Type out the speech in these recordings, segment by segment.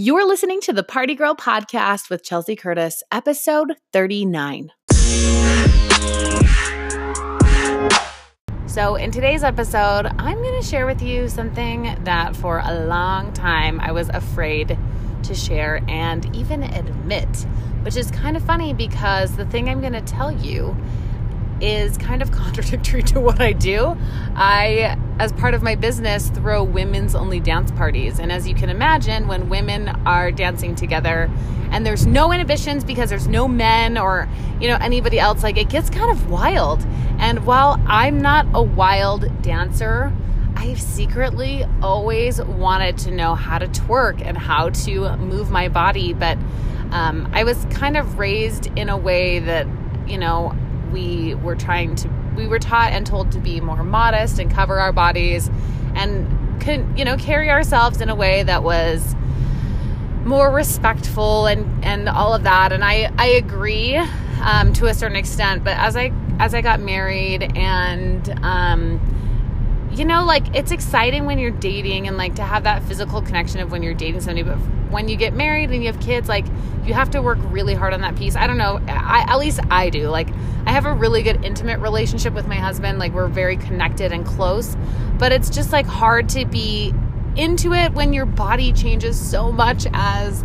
You're listening to the Party Girl Podcast with Chelsea Curtis, episode 39. So, in today's episode, I'm going to share with you something that for a long time I was afraid to share and even admit, which is kind of funny because the thing I'm going to tell you is kind of contradictory to what I do. I, as part of my business, throw women's only dance parties. And as you can imagine, when women are dancing together and there's no inhibitions because there's no men or, you know, anybody else, like it gets kind of wild. And while I'm not a wild dancer, I've secretly always wanted to know how to twerk and how to move my body. But um, I was kind of raised in a way that, you know, we were trying to we were taught and told to be more modest and cover our bodies and could you know carry ourselves in a way that was more respectful and and all of that. And i i agree um, to a certain extent but as i as i got married and um, you know like it's exciting when you're dating and like to have that physical connection of when you're dating somebody but when you get married and you have kids like you have to work really hard on that piece. I don't know I, at least i do like i have a really good intimate relationship with my husband like we're very connected and close but it's just like hard to be into it when your body changes so much as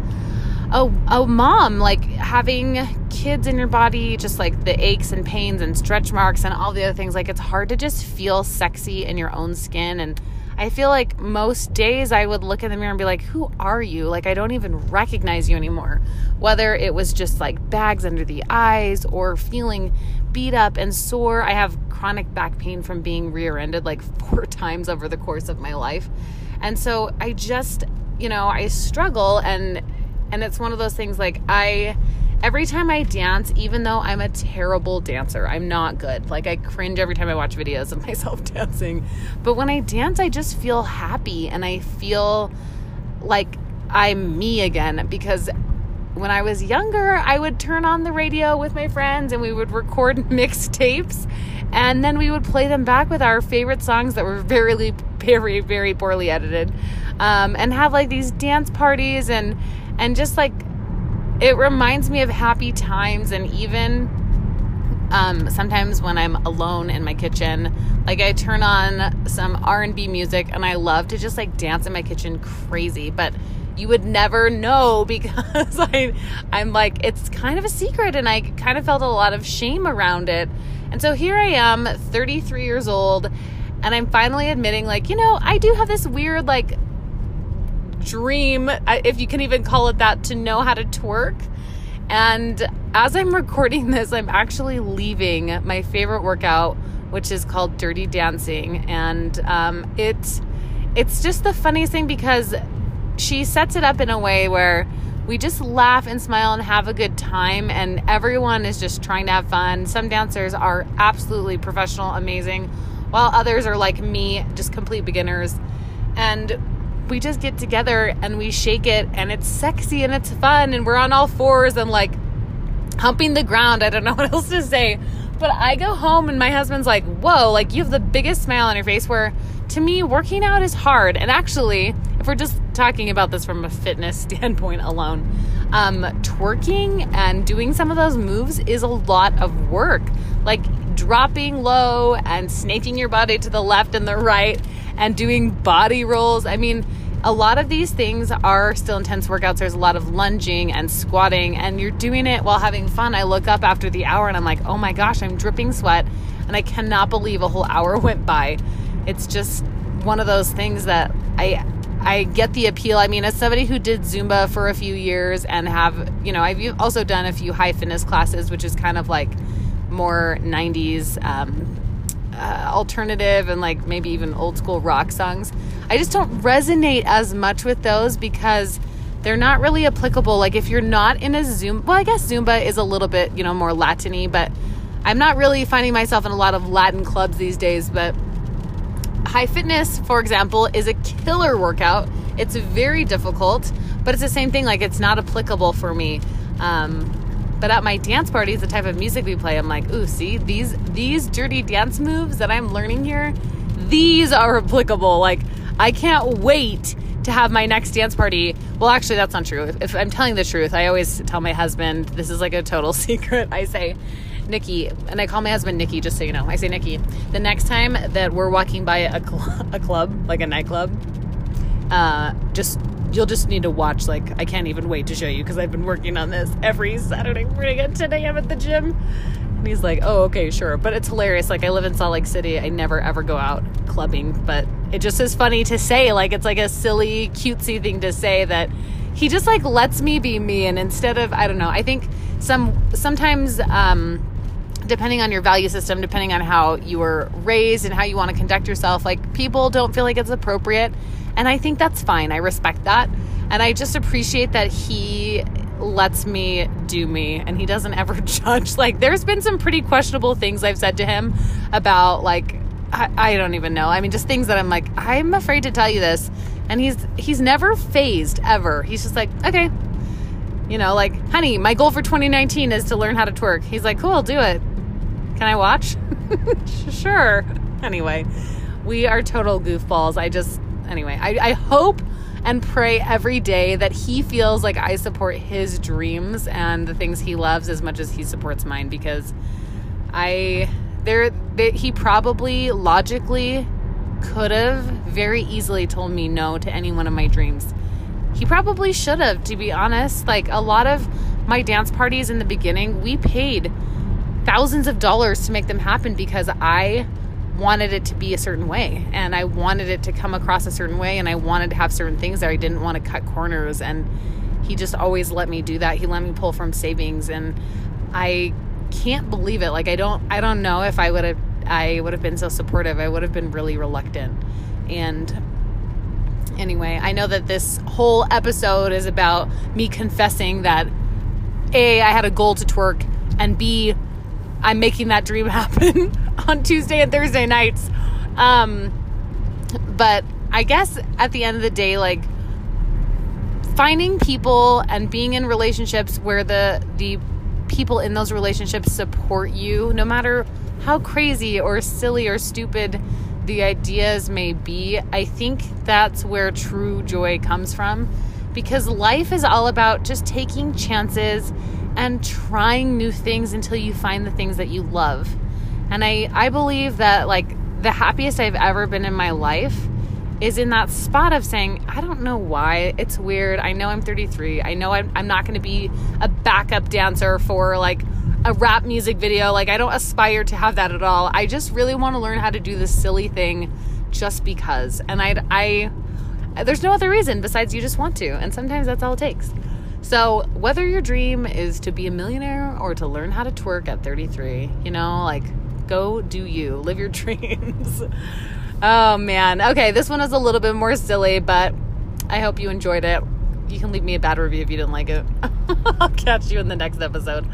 a, a mom like having kids in your body just like the aches and pains and stretch marks and all the other things like it's hard to just feel sexy in your own skin and I feel like most days I would look in the mirror and be like, Who are you? Like, I don't even recognize you anymore. Whether it was just like bags under the eyes or feeling beat up and sore. I have chronic back pain from being rear ended like four times over the course of my life. And so I just, you know, I struggle and, and it's one of those things like I, every time I dance, even though I'm a terrible dancer, I'm not good. Like I cringe every time I watch videos of myself dancing. But when I dance, I just feel happy and I feel like I'm me again because when I was younger, I would turn on the radio with my friends and we would record mixtapes and then we would play them back with our favorite songs that were very, very, very poorly edited um, and have like these dance parties and and just like it reminds me of happy times and even um, sometimes when I'm alone in my kitchen, like I turn on some R&B music and I love to just like dance in my kitchen crazy, but you would never know because I I'm like it's kind of a secret and I kind of felt a lot of shame around it. And so here I am, 33 years old, and I'm finally admitting like, you know, I do have this weird like dream, if you can even call it that, to know how to twerk. And as I'm recording this, I'm actually leaving my favorite workout, which is called Dirty Dancing, and um, it it's just the funniest thing because she sets it up in a way where we just laugh and smile and have a good time. And everyone is just trying to have fun. Some dancers are absolutely professional amazing while others are like me just complete beginners. And we just get together and we shake it and it's sexy and it's fun and we're on all fours and like humping the ground. I don't know what else to say. But I go home and my husband's like, whoa, like you have the biggest smile on your face. Where to me, working out is hard. And actually, if we're just talking about this from a fitness standpoint alone, um, twerking and doing some of those moves is a lot of work. Like dropping low and snaking your body to the left and the right and doing body rolls. I mean, a lot of these things are still intense workouts. There's a lot of lunging and squatting, and you're doing it while having fun. I look up after the hour and I'm like, oh my gosh, I'm dripping sweat, and I cannot believe a whole hour went by. It's just one of those things that I I get the appeal. I mean, as somebody who did Zumba for a few years and have, you know, I've also done a few high fitness classes, which is kind of like more 90s um, uh, alternative and like maybe even old school rock songs. I just don't resonate as much with those because they're not really applicable. Like if you're not in a Zoom, well, I guess Zumba is a little bit, you know, more Latiny, but I'm not really finding myself in a lot of Latin clubs these days. But high fitness, for example, is a killer workout. It's very difficult, but it's the same thing. Like it's not applicable for me. Um, but at my dance parties, the type of music we play, I'm like, ooh, see these these dirty dance moves that I'm learning here, these are applicable. Like I can't wait to have my next dance party. Well, actually, that's not true. If, if, I'm telling the truth, I always tell my husband, this is like a total secret. I say, Nikki, and I call my husband Nikki, just so you know. I say, Nikki, the next time that we're walking by a, cl- a club, like a nightclub, uh, just you'll just need to watch. Like, I can't even wait to show you because I've been working on this every Saturday morning at 10 a.m. at the gym. And he's like, oh, okay, sure. But it's hilarious. Like, I live in Salt Lake City. I never ever go out clubbing, but it just is funny to say. Like, it's like a silly, cutesy thing to say that he just like lets me be me. And instead of, I don't know, I think some, sometimes, um, depending on your value system, depending on how you were raised and how you want to conduct yourself, like people don't feel like it's appropriate. And I think that's fine. I respect that. And I just appreciate that he lets me do me and he doesn't ever judge. Like, there's been some pretty questionable things I've said to him about, like, I, I don't even know. I mean, just things that I'm like, I'm afraid to tell you this. And he's he's never phased ever. He's just like, okay, you know, like, honey, my goal for 2019 is to learn how to twerk. He's like, cool, do it. Can I watch? sure. Anyway, we are total goofballs. I just, anyway, I, I hope and pray every day that he feels like I support his dreams and the things he loves as much as he supports mine because I there they, he probably logically could have very easily told me no to any one of my dreams. He probably should have to be honest. Like a lot of my dance parties in the beginning, we paid thousands of dollars to make them happen because I wanted it to be a certain way and I wanted it to come across a certain way and I wanted to have certain things that I didn't want to cut corners and he just always let me do that. He let me pull from savings and I can't believe it. Like I don't I don't know if I would have I would have been so supportive. I would have been really reluctant. And anyway, I know that this whole episode is about me confessing that A, I had a goal to twerk and B, I'm making that dream happen on Tuesday and Thursday nights. Um, but I guess at the end of the day, like finding people and being in relationships where the the people in those relationships support you, no matter how crazy or silly or stupid the ideas may be, I think that's where true joy comes from. Because life is all about just taking chances and trying new things until you find the things that you love. And I, I believe that like the happiest I've ever been in my life is in that spot of saying, I don't know why. It's weird. I know I'm 33. I know I'm, I'm not going to be a backup dancer for like a rap music video. Like, I don't aspire to have that at all. I just really want to learn how to do this silly thing just because. And I, I, there's no other reason besides you just want to. And sometimes that's all it takes. So, whether your dream is to be a millionaire or to learn how to twerk at 33, you know, like go do you, live your dreams. Oh man. Okay, this one is a little bit more silly, but I hope you enjoyed it. You can leave me a bad review if you didn't like it. I'll catch you in the next episode.